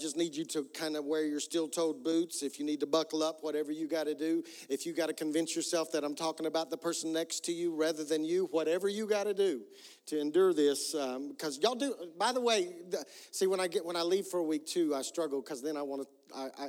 Just need you to kind of wear your steel toed boots. If you need to buckle up, whatever you got to do. If you got to convince yourself that I'm talking about the person next to you rather than you, whatever you got to do to endure this. Because um, y'all do, by the way, the, see, when I get, when I leave for a week too, I struggle because then I want to, I, I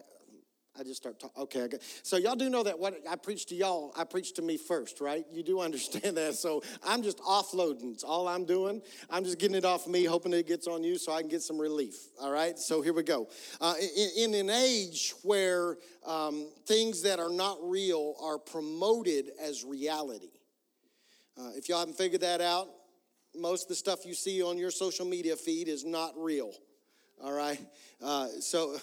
I just start talking. Okay. So y'all do know that what I preach to y'all, I preach to me first, right? You do understand that. So I'm just offloading. It's all I'm doing. I'm just getting it off me, hoping it gets on you so I can get some relief. All right. So here we go. Uh, in, in, an age where um, things that are not real are promoted as reality. Uh, if y'all haven't figured that out, most of the stuff you see on your social media feed is not real. All right. Uh, so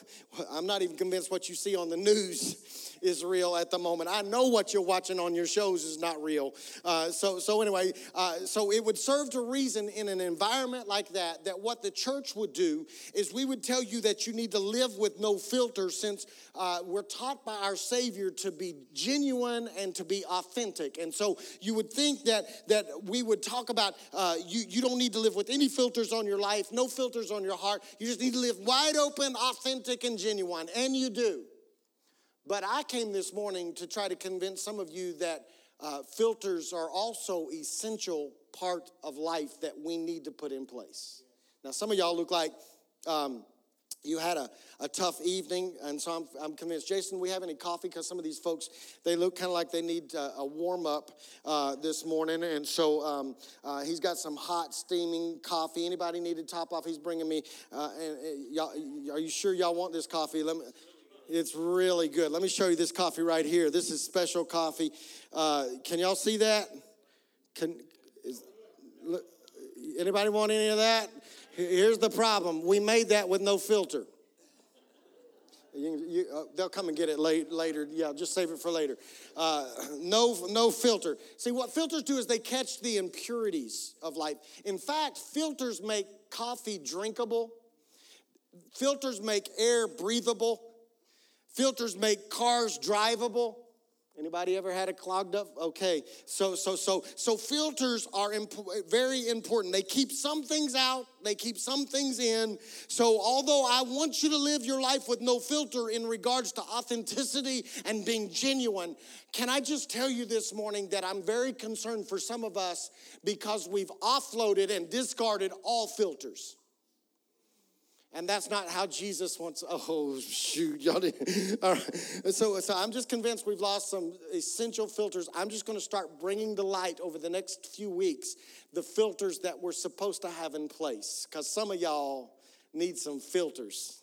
I'm not even convinced what you see on the news is real at the moment. I know what you're watching on your shows is not real. Uh, so, so anyway, uh, so it would serve to reason in an environment like that that what the church would do is we would tell you that you need to live with no filter since uh, we're taught by our Savior to be genuine and to be authentic. And so you would think that that we would talk about uh, you. You don't need to live with any filters on your life, no filters on your heart. You just need live wide open, authentic, and genuine, and you do. But I came this morning to try to convince some of you that uh, filters are also essential part of life that we need to put in place. Now, some of y'all look like um, you had a, a tough evening, and so I'm, I'm convinced. Jason, we have any coffee? Because some of these folks, they look kind of like they need uh, a warm up uh, this morning, and so um, uh, he's got some hot, steaming coffee. Anybody need to top off? He's bringing me. Uh, and, and y'all, are you sure y'all want this coffee? Let me. It's really good. Let me show you this coffee right here. This is special coffee. Uh, can y'all see that? Can is, look, anybody want any of that? Here's the problem. We made that with no filter. You, you, uh, they'll come and get it late, later. Yeah, just save it for later. Uh, no, no filter. See, what filters do is they catch the impurities of life. In fact, filters make coffee drinkable. Filters make air breathable. Filters make cars drivable. Anybody ever had it clogged up? Okay, so so so so filters are imp- very important. They keep some things out, they keep some things in. So although I want you to live your life with no filter in regards to authenticity and being genuine, can I just tell you this morning that I'm very concerned for some of us because we've offloaded and discarded all filters. And that's not how Jesus wants. Oh, shoot, y'all did. All right. So, so I'm just convinced we've lost some essential filters. I'm just going to start bringing the light over the next few weeks the filters that we're supposed to have in place. Because some of y'all need some filters.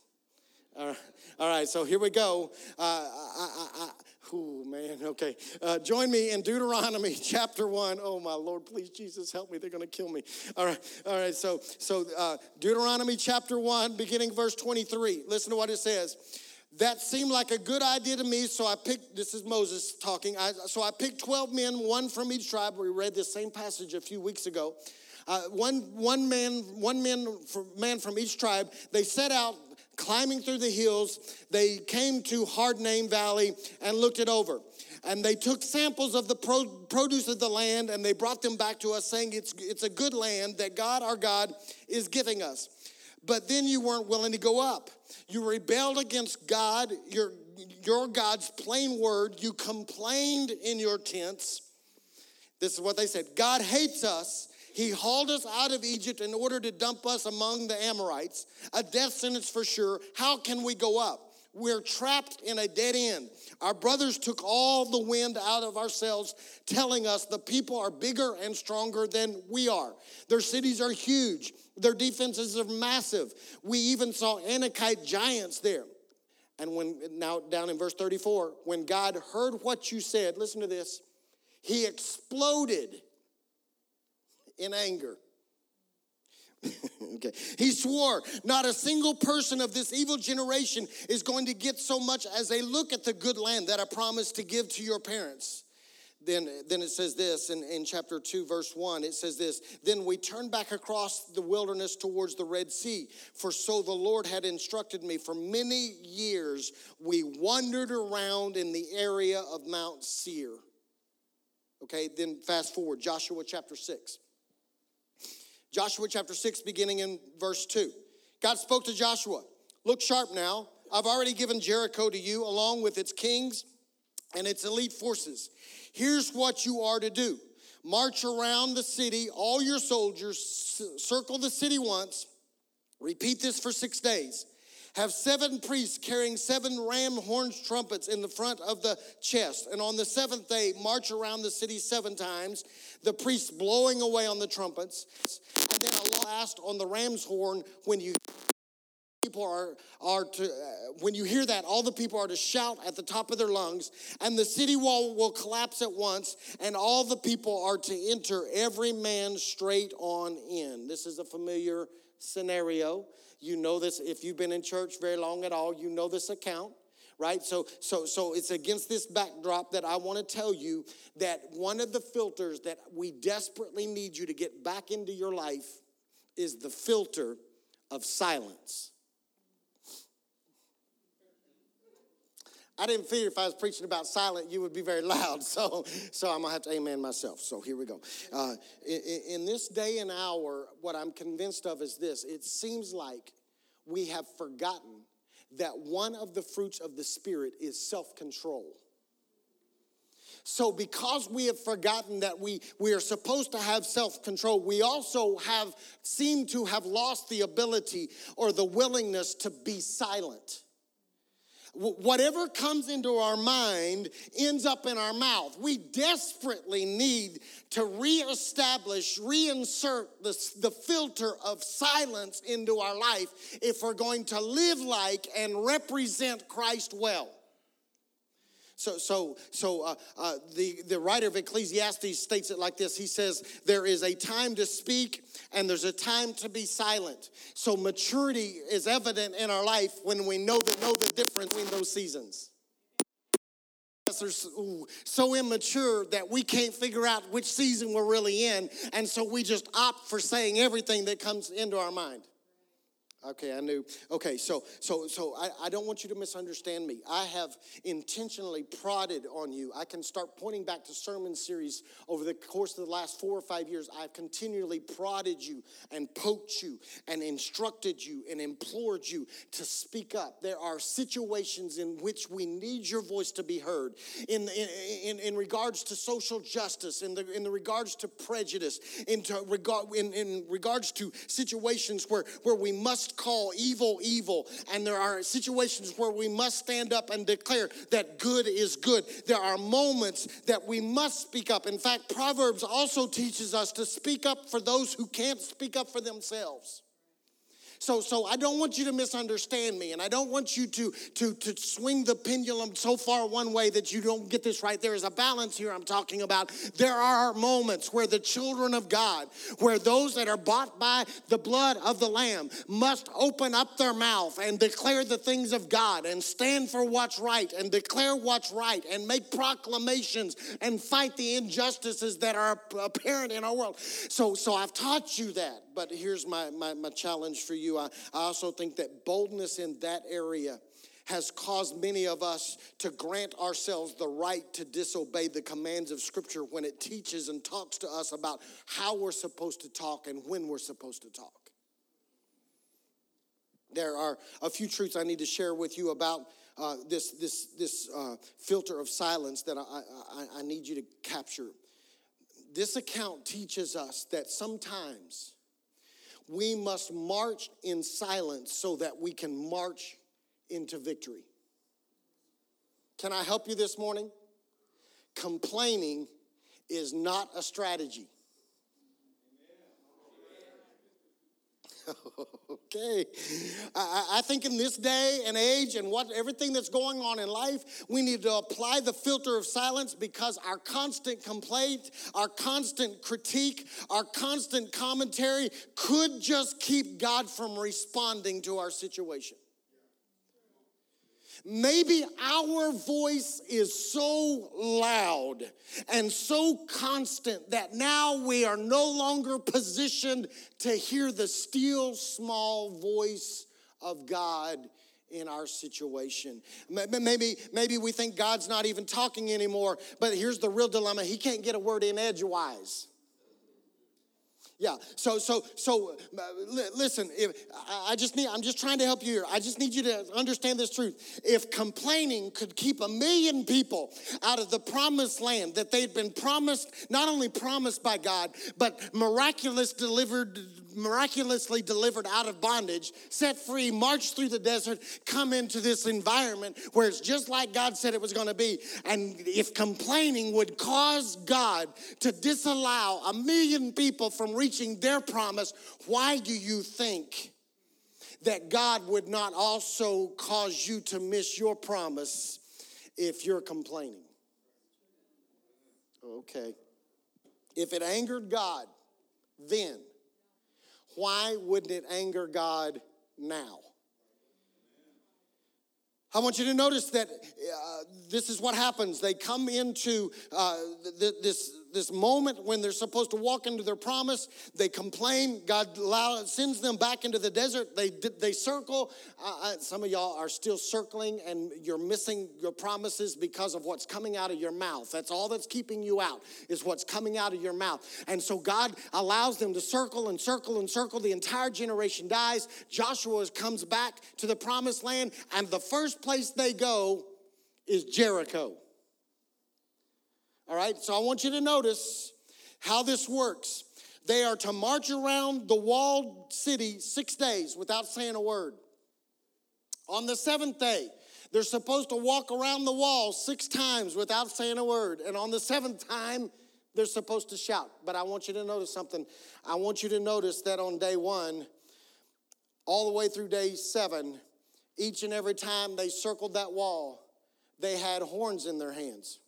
All right, all right so here we go. Uh, I, I, Oh, man. Okay. Uh, join me in Deuteronomy chapter 1. Oh, my Lord, please, Jesus, help me. They're going to kill me. All right. All right. So, so uh, Deuteronomy chapter 1, beginning verse 23. Listen to what it says. That seemed like a good idea to me, so I picked, this is Moses talking. I, so I picked 12 men, one from each tribe. We read this same passage a few weeks ago. Uh, one, one man, one man man from each tribe. They set out climbing through the hills, they came to Hard Name Valley and looked it over. And they took samples of the pro- produce of the land and they brought them back to us, saying it's, it's a good land that God, our God, is giving us. But then you weren't willing to go up. You rebelled against God, your, your God's plain word. You complained in your tents. This is what they said God hates us he hauled us out of Egypt in order to dump us among the Amorites, a death sentence for sure. How can we go up? We're trapped in a dead end. Our brothers took all the wind out of ourselves, telling us the people are bigger and stronger than we are. Their cities are huge, their defenses are massive. We even saw Anakite giants there. And when now down in verse 34, when God heard what you said, listen to this, he exploded in anger. okay. He swore, Not a single person of this evil generation is going to get so much as a look at the good land that I promised to give to your parents. Then, then it says this in, in chapter 2, verse 1. It says this Then we turned back across the wilderness towards the Red Sea. For so the Lord had instructed me. For many years we wandered around in the area of Mount Seir. Okay, then fast forward, Joshua chapter 6. Joshua chapter 6, beginning in verse 2. God spoke to Joshua Look sharp now. I've already given Jericho to you, along with its kings and its elite forces. Here's what you are to do march around the city, all your soldiers, circle the city once, repeat this for six days. Have seven priests carrying seven ram horns trumpets in the front of the chest. And on the seventh day, march around the city seven times, the priests blowing away on the trumpets. And then a last on the ram's horn when you people are, are to, uh, when you hear that, all the people are to shout at the top of their lungs, and the city wall will collapse at once, and all the people are to enter, every man straight on in. This is a familiar scenario. You know this if you've been in church very long at all, you know this account right so so so it's against this backdrop that i want to tell you that one of the filters that we desperately need you to get back into your life is the filter of silence I didn't figure if I was preaching about silent, you would be very loud. So, so I'm gonna have to amen myself. So here we go. Uh, in, in this day and hour, what I'm convinced of is this: it seems like we have forgotten that one of the fruits of the Spirit is self-control. So, because we have forgotten that we, we are supposed to have self control, we also have seem to have lost the ability or the willingness to be silent whatever comes into our mind ends up in our mouth. We desperately need to reestablish, reinsert the, the filter of silence into our life if we're going to live like and represent Christ well. So, so, so uh, uh, the, the writer of Ecclesiastes states it like this He says, There is a time to speak and there's a time to be silent. So, maturity is evident in our life when we know, the, know the difference between those seasons. Are so immature that we can't figure out which season we're really in, and so we just opt for saying everything that comes into our mind. Okay, I knew. Okay, so so so I, I don't want you to misunderstand me. I have intentionally prodded on you. I can start pointing back to sermon series over the course of the last four or five years. I've continually prodded you and poked you and instructed you and implored you to speak up. There are situations in which we need your voice to be heard. In in, in, in regards to social justice, in the in the regards to prejudice, into regard in, in regards to situations where, where we must call evil evil, and there are situations where we must stand up and declare that good is good. There are moments that we must speak up. In fact, Proverbs also teaches us to speak up for those who can't speak up for themselves. So, so I don't want you to misunderstand me, and I don't want you to, to, to swing the pendulum so far one way that you don't get this right. There is a balance here I'm talking about. There are moments where the children of God, where those that are bought by the blood of the Lamb, must open up their mouth and declare the things of God and stand for what's right and declare what's right and make proclamations and fight the injustices that are apparent in our world. So, so I've taught you that but here's my, my, my challenge for you. I, I also think that boldness in that area has caused many of us to grant ourselves the right to disobey the commands of Scripture when it teaches and talks to us about how we're supposed to talk and when we're supposed to talk. There are a few truths I need to share with you about uh, this, this, this uh, filter of silence that I, I, I need you to capture. This account teaches us that sometimes we must march in silence so that we can march into victory. Can I help you this morning? Complaining is not a strategy. Okay. I, I think in this day and age and what everything that's going on in life, we need to apply the filter of silence because our constant complaint, our constant critique, our constant commentary could just keep God from responding to our situation. Maybe our voice is so loud and so constant that now we are no longer positioned to hear the still small voice of God in our situation. Maybe, maybe we think God's not even talking anymore, but here's the real dilemma He can't get a word in edgewise. Yeah. So so so uh, listen, if I just need I'm just trying to help you here. I just need you to understand this truth. If complaining could keep a million people out of the promised land that they'd been promised, not only promised by God, but miraculous delivered miraculously delivered out of bondage, set free, march through the desert, come into this environment where it's just like God said it was going to be. And if complaining would cause God to disallow a million people from reaching their promise, why do you think that God would not also cause you to miss your promise if you're complaining? Okay. If it angered God, then why wouldn't it anger God now? I want you to notice that uh, this is what happens. They come into uh, th- this this moment when they're supposed to walk into their promise. They complain. God sends them back into the desert. They, they circle. Uh, some of y'all are still circling and you're missing your promises because of what's coming out of your mouth. That's all that's keeping you out, is what's coming out of your mouth. And so God allows them to circle and circle and circle. The entire generation dies. Joshua comes back to the promised land, and the first place they go is Jericho. All right, so I want you to notice how this works. They are to march around the walled city six days without saying a word. On the seventh day, they're supposed to walk around the wall six times without saying a word. And on the seventh time, they're supposed to shout. But I want you to notice something. I want you to notice that on day one, all the way through day seven, each and every time they circled that wall, they had horns in their hands.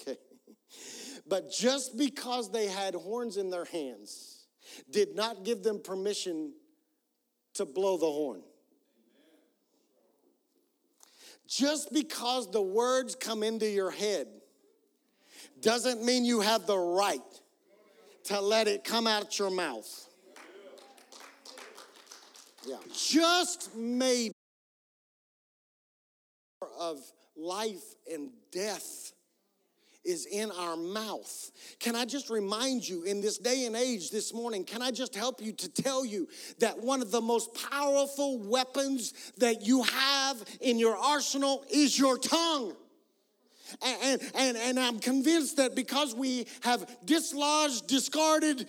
Okay. But just because they had horns in their hands did not give them permission to blow the horn. Just because the words come into your head doesn't mean you have the right to let it come out your mouth. Yeah. Just maybe of life and death is in our mouth. Can I just remind you in this day and age this morning, can I just help you to tell you that one of the most powerful weapons that you have in your arsenal is your tongue? And, and, and I'm convinced that because we have dislodged, discarded,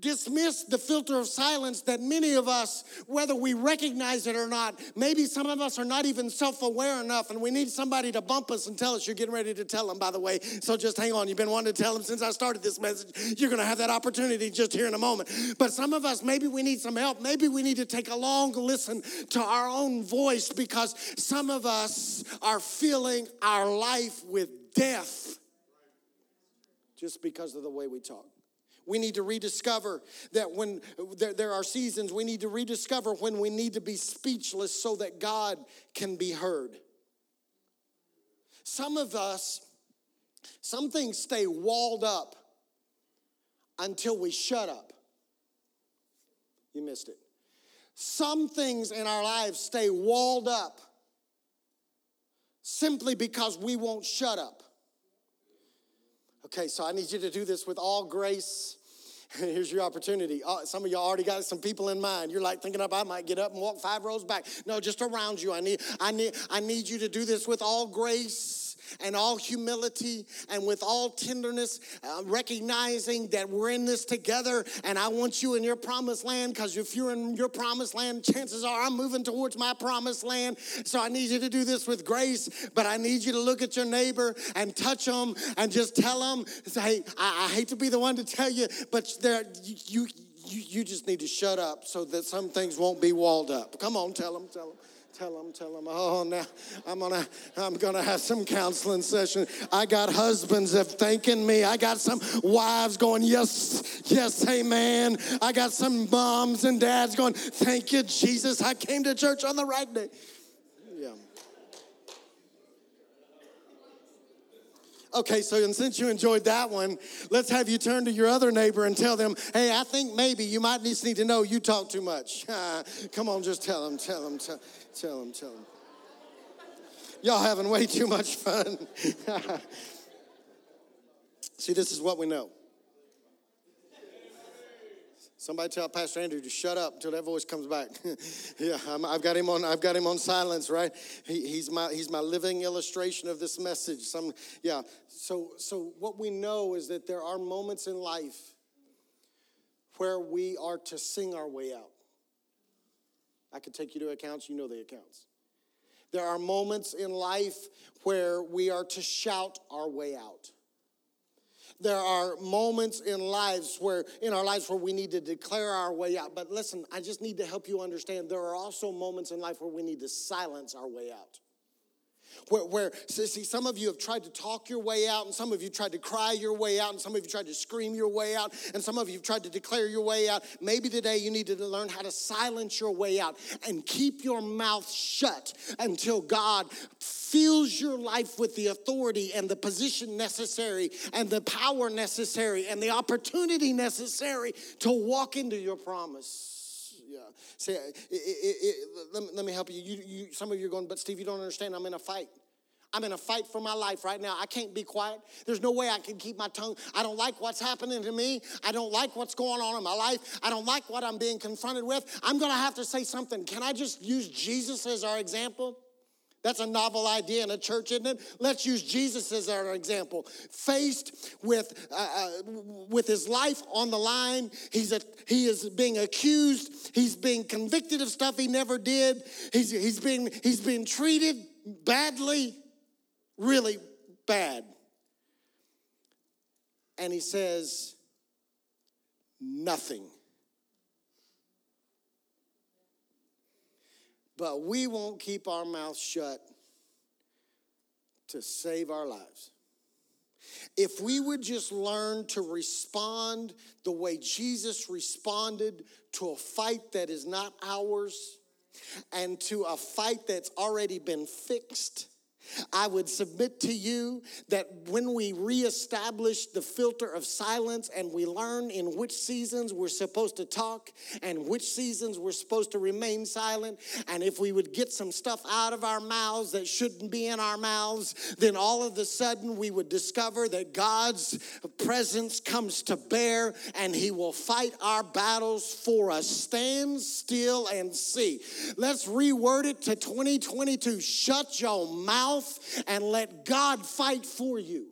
dismiss the filter of silence that many of us, whether we recognize it or not, maybe some of us are not even self aware enough, and we need somebody to bump us and tell us you're getting ready to tell them, by the way. So just hang on. You've been wanting to tell them since I started this message. You're going to have that opportunity just here in a moment. But some of us, maybe we need some help. Maybe we need to take a long listen to our own voice because some of us are filling our life with death just because of the way we talk. We need to rediscover that when there, there, are seasons, we need to rediscover when we need to be speechless so that God can be heard. Some of us, some things stay walled up until we shut up. You missed it. Some things in our lives stay walled up simply because we won't shut up. Okay, so I need you to do this with all grace Here's your opportunity. Uh, some of y'all already got some people in mind. You're like thinking up, I might get up and walk five rows back. No, just around you. I need, I need, I need you to do this with all grace and all humility and with all tenderness, uh, recognizing that we're in this together and I want you in your promised land because if you're in your promised land, chances are I'm moving towards my promised land. So I need you to do this with grace, but I need you to look at your neighbor and touch them and just tell them, hey, I, I hate to be the one to tell you, but there, you, you, you just need to shut up so that some things won't be walled up. Come on, tell them, tell them tell them, tell them, oh, now I'm gonna, I'm gonna have some counseling session. I got husbands that thanking me. I got some wives going, yes, yes, amen. I got some moms and dads going, thank you, Jesus. I came to church on the right day. Yeah. Okay, so and since you enjoyed that one, let's have you turn to your other neighbor and tell them, hey, I think maybe you might just need to know you talk too much. Come on, just tell them, tell them, tell, tell them, tell them. Y'all having way too much fun. See, this is what we know. Somebody tell Pastor Andrew to shut up until that voice comes back. yeah, i have got him on. I've got him on silence, right? He, he's my he's my living illustration of this message. Some yeah. So so what we know is that there are moments in life where we are to sing our way out. I could take you to accounts. You know the accounts. There are moments in life where we are to shout our way out there are moments in lives where in our lives where we need to declare our way out but listen i just need to help you understand there are also moments in life where we need to silence our way out where, where see, some of you have tried to talk your way out, and some of you tried to cry your way out, and some of you tried to scream your way out, and some of you have tried to declare your way out. Maybe today you need to learn how to silence your way out and keep your mouth shut until God fills your life with the authority and the position necessary, and the power necessary, and the opportunity necessary to walk into your promise yeah. Say, it, it, it, let, me, let me help you. you. You, Some of you are going, but Steve, you don't understand. I'm in a fight. I'm in a fight for my life right now. I can't be quiet. There's no way I can keep my tongue. I don't like what's happening to me. I don't like what's going on in my life. I don't like what I'm being confronted with. I'm going to have to say something. Can I just use Jesus as our example? That's a novel idea in a church, isn't it? Let's use Jesus as our example. Faced with, uh, uh, with his life on the line, he's a, he is being accused. He's being convicted of stuff he never did. He's, he's, being, he's being treated badly, really bad. And he says, nothing. But we won't keep our mouth shut to save our lives. If we would just learn to respond the way Jesus responded to a fight that is not ours and to a fight that's already been fixed I would submit to you that when we reestablish the filter of silence and we learn in which seasons we're supposed to talk and which seasons we're supposed to remain silent, and if we would get some stuff out of our mouths that shouldn't be in our mouths, then all of a sudden we would discover that God's presence comes to bear and He will fight our battles for us. Stand still and see. Let's reword it to 2022. Shut your mouth and let God fight for you.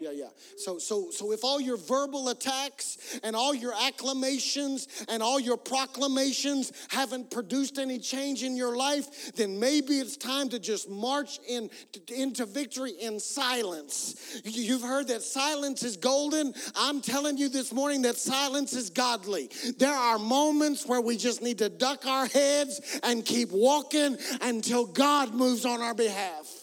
Yeah, yeah. So, so, so if all your verbal attacks and all your acclamations and all your proclamations haven't produced any change in your life, then maybe it's time to just march in, into victory in silence. You've heard that silence is golden. I'm telling you this morning that silence is godly. There are moments where we just need to duck our heads and keep walking until God moves on our behalf.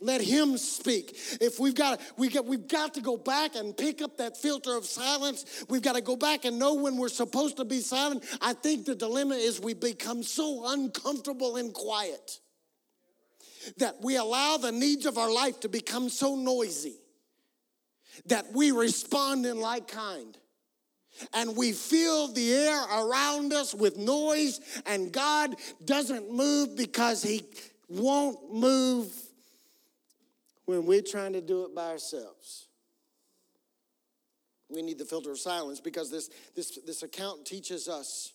Let him speak. If we've got we got we've got to go back and pick up that filter of silence. We've got to go back and know when we're supposed to be silent. I think the dilemma is we become so uncomfortable and quiet that we allow the needs of our life to become so noisy that we respond in like kind and we fill the air around us with noise, and God doesn't move because He won't move when we're trying to do it by ourselves. We need the filter of silence because this, this, this account teaches us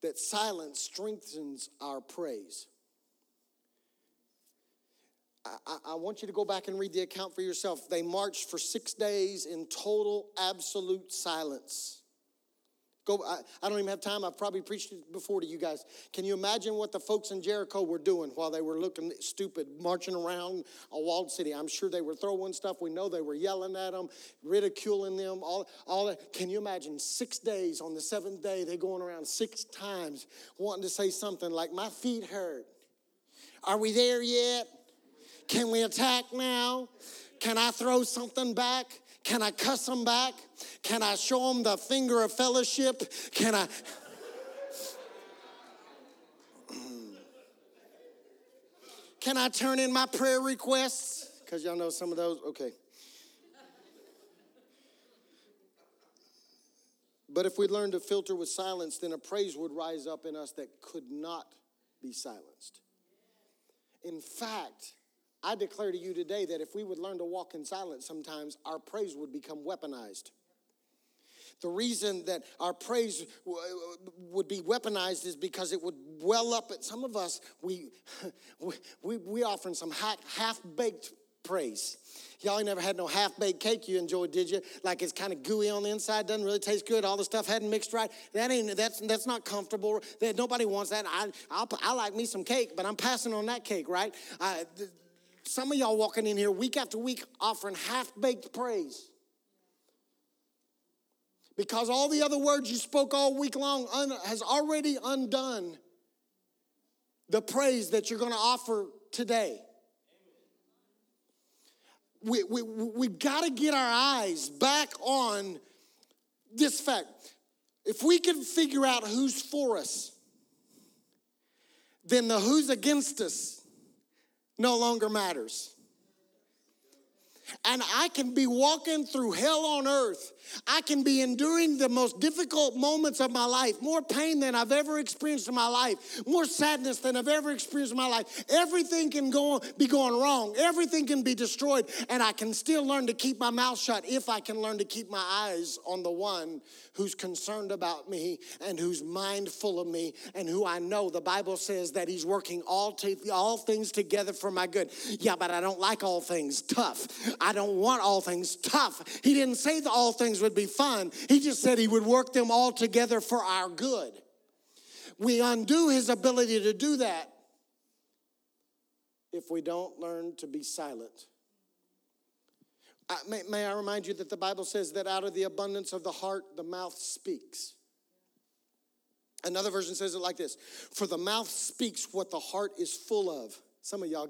that silence strengthens our praise. I, I, want you to go back and read the account for yourself. They marched for six days in total, absolute silence. Go, I, I, don't even have time. I've probably preached it before to you guys. Can you imagine what the folks in Jericho were doing while they were looking stupid, marching around a walled city? I'm sure they were throwing stuff. We know they were yelling at them, ridiculing them, all, all that. Can you imagine six days on the seventh day, they going around six times wanting to say something like, My feet hurt. Are we there yet? Can we attack now? Can I throw something back? Can I cuss them back? Can I show them the finger of fellowship? Can I? Can I turn in my prayer requests? Because y'all know some of those. Okay. But if we learn to filter with silence, then a praise would rise up in us that could not be silenced. In fact, I declare to you today that if we would learn to walk in silence sometimes, our praise would become weaponized. The reason that our praise would be weaponized is because it would well up at some of us, we, we, we offering some half baked praise. Y'all ain't never had no half baked cake you enjoyed, did you? Like it's kind of gooey on the inside, doesn't really taste good. All the stuff hadn't mixed right. That ain't that's that's not comfortable. That nobody wants that. I I'll, i like me some cake, but I'm passing on that cake, right? I, some of y'all walking in here week after week offering half baked praise. Because all the other words you spoke all week long un- has already undone the praise that you're going to offer today. We, we, we've got to get our eyes back on this fact. If we can figure out who's for us, then the who's against us no longer matters. And I can be walking through hell on earth. I can be enduring the most difficult moments of my life, more pain than I've ever experienced in my life, more sadness than I've ever experienced in my life. Everything can go be going wrong. Everything can be destroyed, and I can still learn to keep my mouth shut if I can learn to keep my eyes on the one who's concerned about me and who's mindful of me and who I know the Bible says that he's working all to, all things together for my good. Yeah, but I don't like all things tough. I don't want all things tough. He didn't say that all things would be fun. He just said he would work them all together for our good. We undo his ability to do that if we don't learn to be silent. I, may, may I remind you that the Bible says that out of the abundance of the heart, the mouth speaks. Another version says it like this For the mouth speaks what the heart is full of. Some of y'all,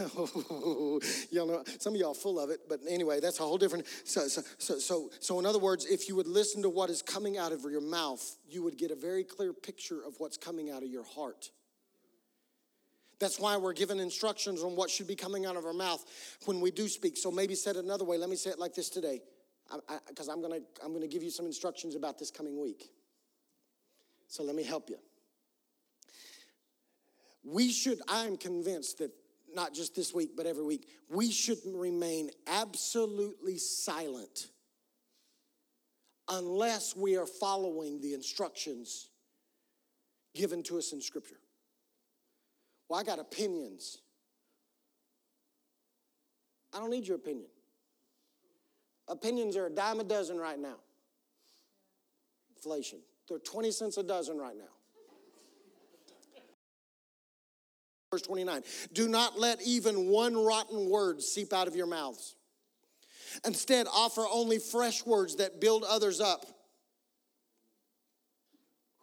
y'all know, some of y'all full of it, but anyway, that's a whole different. So, so, so, so, so, in other words, if you would listen to what is coming out of your mouth, you would get a very clear picture of what's coming out of your heart. That's why we're given instructions on what should be coming out of our mouth when we do speak. So maybe said another way. Let me say it like this today, because I'm gonna I'm gonna give you some instructions about this coming week. So let me help you. We should, I'm convinced that not just this week, but every week, we should remain absolutely silent unless we are following the instructions given to us in Scripture. Well, I got opinions. I don't need your opinion. Opinions are a dime a dozen right now. Inflation. They're 20 cents a dozen right now. Verse 29 Do not let even one rotten word seep out of your mouths. Instead, offer only fresh words that build others up.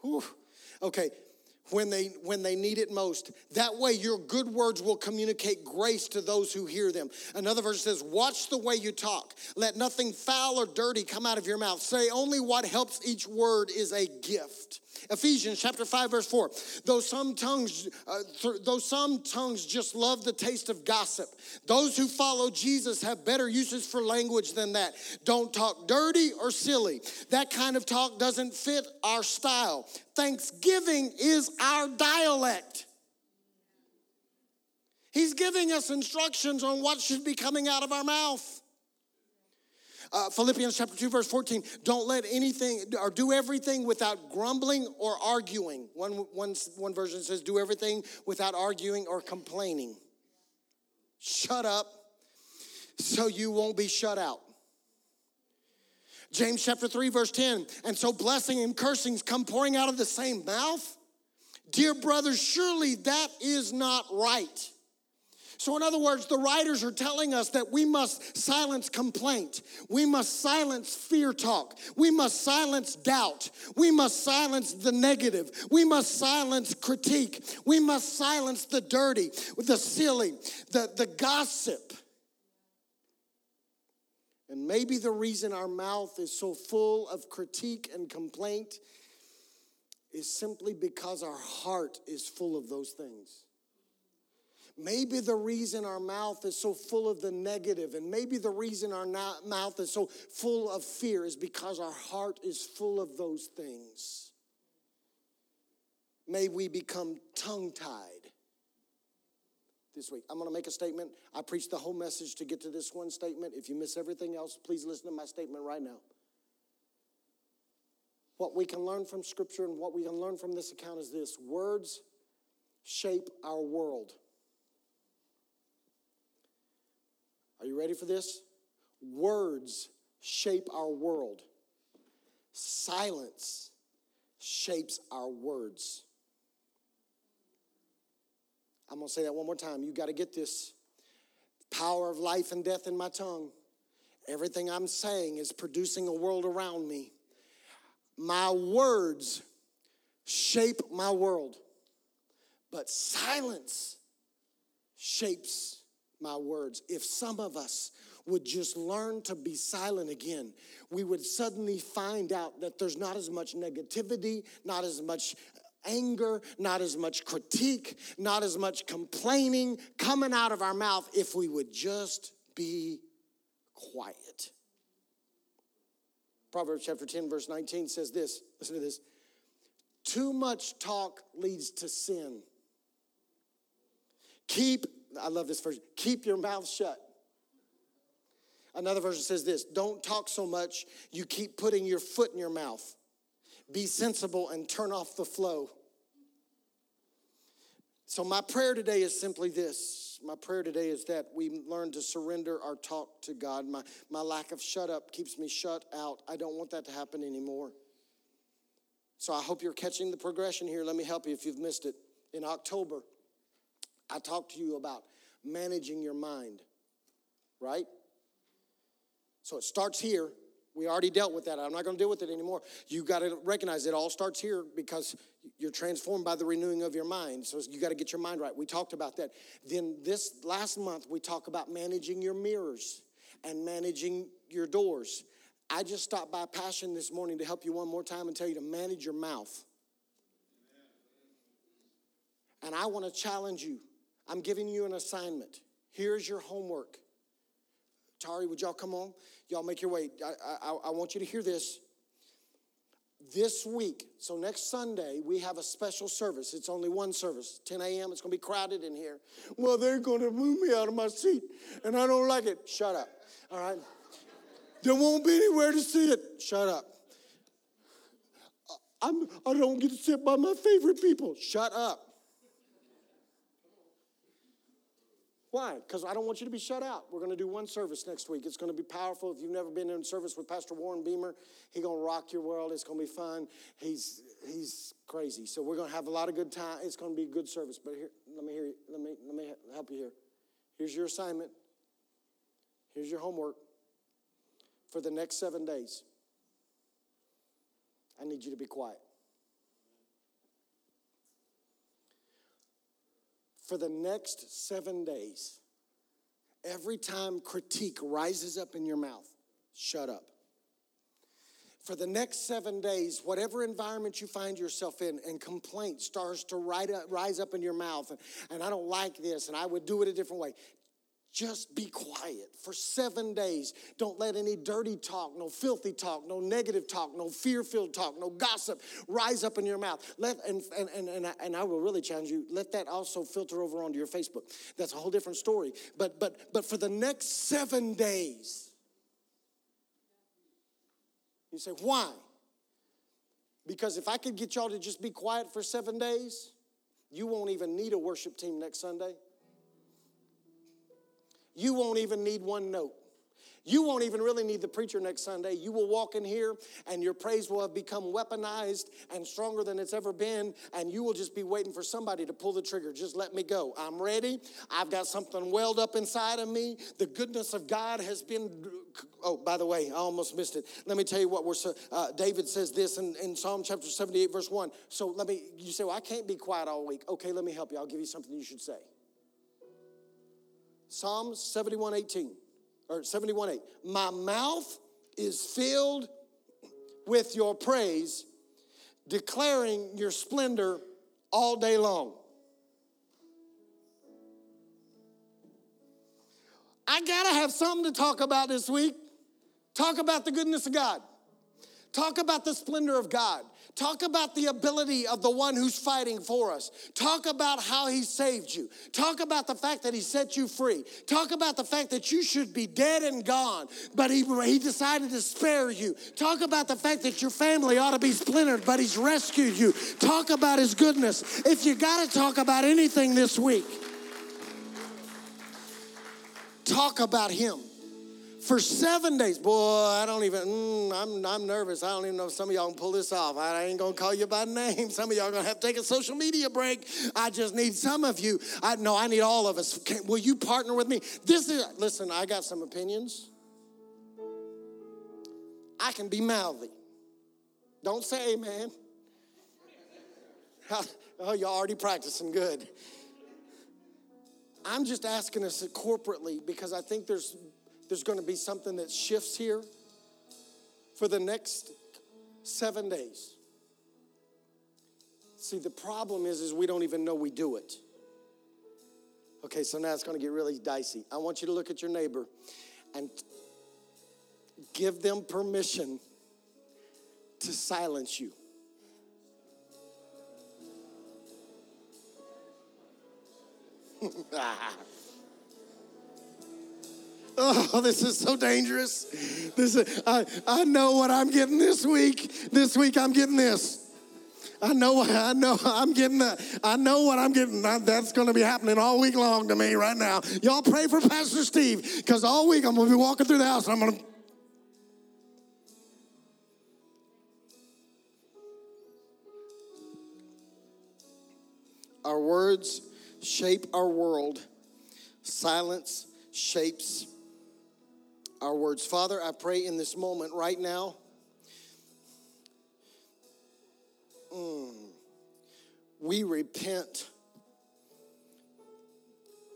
Whew. Okay, when they when they need it most. That way your good words will communicate grace to those who hear them. Another verse says, "Watch the way you talk. Let nothing foul or dirty come out of your mouth. Say only what helps each word is a gift." Ephesians chapter 5 verse 4. Though some tongues uh, th- though some tongues just love the taste of gossip, those who follow Jesus have better uses for language than that. Don't talk dirty or silly. That kind of talk doesn't fit our style. Thanksgiving is our dialect. He's giving us instructions on what should be coming out of our mouth. Uh, Philippians chapter 2, verse 14. Don't let anything or do everything without grumbling or arguing. One, one, one version says, do everything without arguing or complaining. shut up so you won't be shut out. James chapter 3, verse 10. And so blessing and cursings come pouring out of the same mouth. Dear brothers, surely that is not right. So, in other words, the writers are telling us that we must silence complaint. We must silence fear talk. We must silence doubt. We must silence the negative. We must silence critique. We must silence the dirty, the silly, the, the gossip. And maybe the reason our mouth is so full of critique and complaint is simply because our heart is full of those things. Maybe the reason our mouth is so full of the negative, and maybe the reason our mouth is so full of fear is because our heart is full of those things. May we become tongue tied this week. I'm going to make a statement. I preached the whole message to get to this one statement. If you miss everything else, please listen to my statement right now. What we can learn from Scripture and what we can learn from this account is this words shape our world. Are you ready for this? Words shape our world, silence shapes our words. I'm going to say that one more time. You got to get this. Power of life and death in my tongue. Everything I'm saying is producing a world around me. My words shape my world, but silence shapes my words. If some of us would just learn to be silent again, we would suddenly find out that there's not as much negativity, not as much anger, not as much critique, not as much complaining coming out of our mouth if we would just be quiet. Proverbs chapter 10, verse 19 says this listen to this. Too much talk leads to sin. Keep, I love this verse, keep your mouth shut. Another version says this don't talk so much, you keep putting your foot in your mouth. Be sensible and turn off the flow. So, my prayer today is simply this. My prayer today is that we learn to surrender our talk to God. My, my lack of shut up keeps me shut out. I don't want that to happen anymore. So, I hope you're catching the progression here. Let me help you if you've missed it. In October, I talked to you about managing your mind, right? So, it starts here. We already dealt with that. I'm not going to deal with it anymore. You got to recognize it all starts here because you're transformed by the renewing of your mind. So you got to get your mind right. We talked about that. Then this last month, we talked about managing your mirrors and managing your doors. I just stopped by Passion this morning to help you one more time and tell you to manage your mouth. And I want to challenge you. I'm giving you an assignment. Here's your homework. Tari, would y'all come on? Y'all make your way. I, I, I want you to hear this this week, so next Sunday, we have a special service. It's only one service, 10 a.m. It's going to be crowded in here. Well, they're going to move me out of my seat, and I don't like it. Shut up. All right? There won't be anywhere to sit. Shut up. I'm, I don't get to sit by my favorite people. Shut up. Why? Because I don't want you to be shut out. We're going to do one service next week. It's going to be powerful. If you've never been in service with Pastor Warren Beamer, he's going to rock your world. It's going to be fun. He's he's crazy. So we're going to have a lot of good time. It's going to be a good service. But here, let me hear you. Let me let me help you here. Here's your assignment. Here's your homework for the next seven days. I need you to be quiet. For the next seven days, every time critique rises up in your mouth, shut up. For the next seven days, whatever environment you find yourself in, and complaint starts to rise up in your mouth, and, and I don't like this, and I would do it a different way, just be quiet for seven days. Don't let any dirty talk, no filthy talk, no negative talk, no fear filled talk, no gossip rise up in your mouth. Let, and, and, and, and, I, and I will really challenge you, let that also filter over onto your Facebook. That's a whole different story. But, but, but for the next seven days, you say, why? Because if I could get y'all to just be quiet for seven days, you won't even need a worship team next Sunday. You won't even need one note. You won't even really need the preacher next Sunday. You will walk in here and your praise will have become weaponized and stronger than it's ever been. And you will just be waiting for somebody to pull the trigger. Just let me go. I'm ready. I've got something welled up inside of me. The goodness of God has been. Oh, by the way, I almost missed it. Let me tell you what we're. Uh, David says this in, in Psalm chapter 78, verse 1. So let me, you say, well, I can't be quiet all week. Okay, let me help you. I'll give you something you should say. Psalm 71, 18 or 71 8. My mouth is filled with your praise, declaring your splendor all day long. I gotta have something to talk about this week. Talk about the goodness of God. Talk about the splendor of God. Talk about the ability of the one who's fighting for us. Talk about how he saved you. Talk about the fact that he set you free. Talk about the fact that you should be dead and gone, but he, he decided to spare you. Talk about the fact that your family ought to be splintered, but he's rescued you. Talk about his goodness. If you got to talk about anything this week, talk about him for seven days. Boy, I don't even, mm, I'm, I'm nervous. I don't even know if some of y'all can pull this off. I ain't gonna call you by name. Some of y'all gonna have to take a social media break. I just need some of you. I know I need all of us. Can, will you partner with me? This is, listen, I got some opinions. I can be mouthy. Don't say amen. Oh, you're already practicing good. I'm just asking us corporately because I think there's there's going to be something that shifts here for the next seven days. See, the problem is, is we don't even know we do it. Okay, so now it's going to get really dicey. I want you to look at your neighbor and give them permission to silence you. Oh, this is so dangerous. This is, I, I know what I'm getting this week. This week I'm getting this. I know, I know, I'm getting that. I know what I'm getting. That's going to be happening all week long to me right now. Y'all pray for Pastor Steve because all week I'm going to be walking through the house and I'm going to. Our words shape our world. Silence shapes our words. Father, I pray in this moment right now. Mm, we repent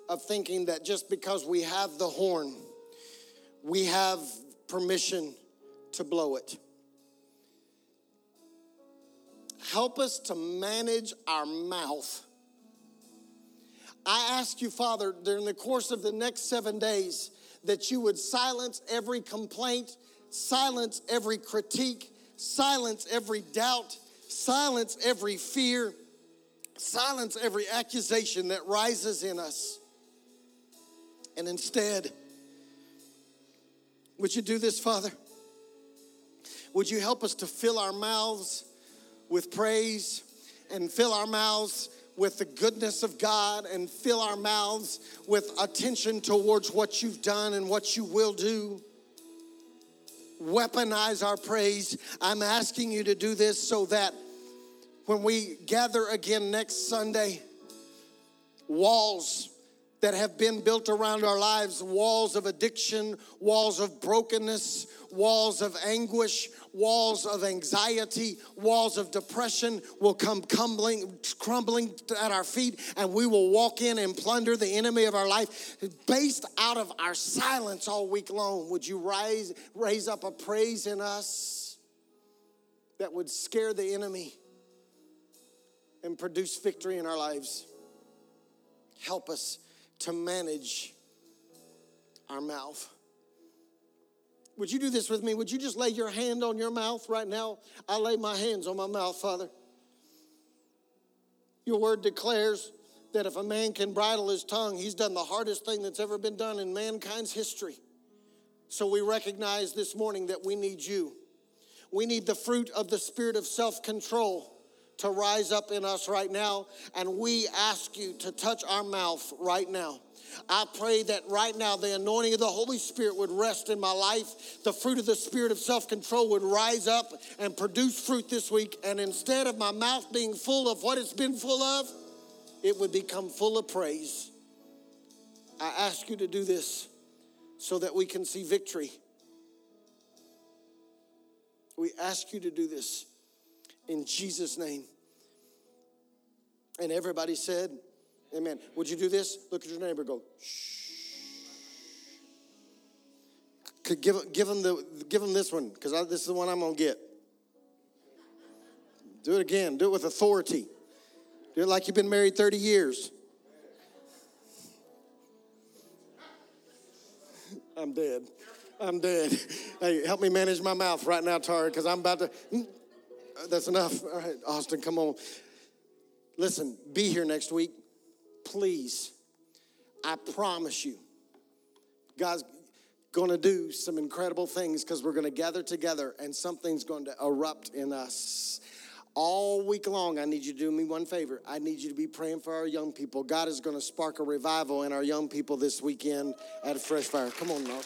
of thinking that just because we have the horn, we have permission to blow it. Help us to manage our mouth. I ask you, Father, during the course of the next seven days, that you would silence every complaint, silence every critique, silence every doubt, silence every fear, silence every accusation that rises in us. And instead, would you do this, Father? Would you help us to fill our mouths with praise and fill our mouths with the goodness of God and fill our mouths with attention towards what you've done and what you will do. Weaponize our praise. I'm asking you to do this so that when we gather again next Sunday, walls that have been built around our lives walls of addiction, walls of brokenness, walls of anguish, walls of anxiety, walls of depression will come crumbling, crumbling at our feet, and we will walk in and plunder the enemy of our life based out of our silence all week long. Would you rise, raise up a praise in us that would scare the enemy and produce victory in our lives? Help us to manage our mouth. Would you do this with me? Would you just lay your hand on your mouth right now? I lay my hands on my mouth, Father. Your word declares that if a man can bridle his tongue, he's done the hardest thing that's ever been done in mankind's history. So we recognize this morning that we need you. We need the fruit of the spirit of self control to rise up in us right now, and we ask you to touch our mouth right now. I pray that right now the anointing of the Holy Spirit would rest in my life. The fruit of the Spirit of self control would rise up and produce fruit this week. And instead of my mouth being full of what it's been full of, it would become full of praise. I ask you to do this so that we can see victory. We ask you to do this in Jesus' name. And everybody said, Amen. Would you do this? Look at your neighbor, go, shh. Give, give, him the, give him this one, because this is the one I'm going to get. Do it again. Do it with authority. Do it like you've been married 30 years. I'm dead. I'm dead. Hey, help me manage my mouth right now, Tara, because I'm about to. Mm, that's enough. All right, Austin, come on. Listen, be here next week. Please. I promise you. God's going to do some incredible things because we're going to gather together and something's going to erupt in us all week long, I need you to do me one favor. I need you to be praying for our young people. God is going to spark a revival in our young people this weekend at Fresh Fire. Come on, Mark.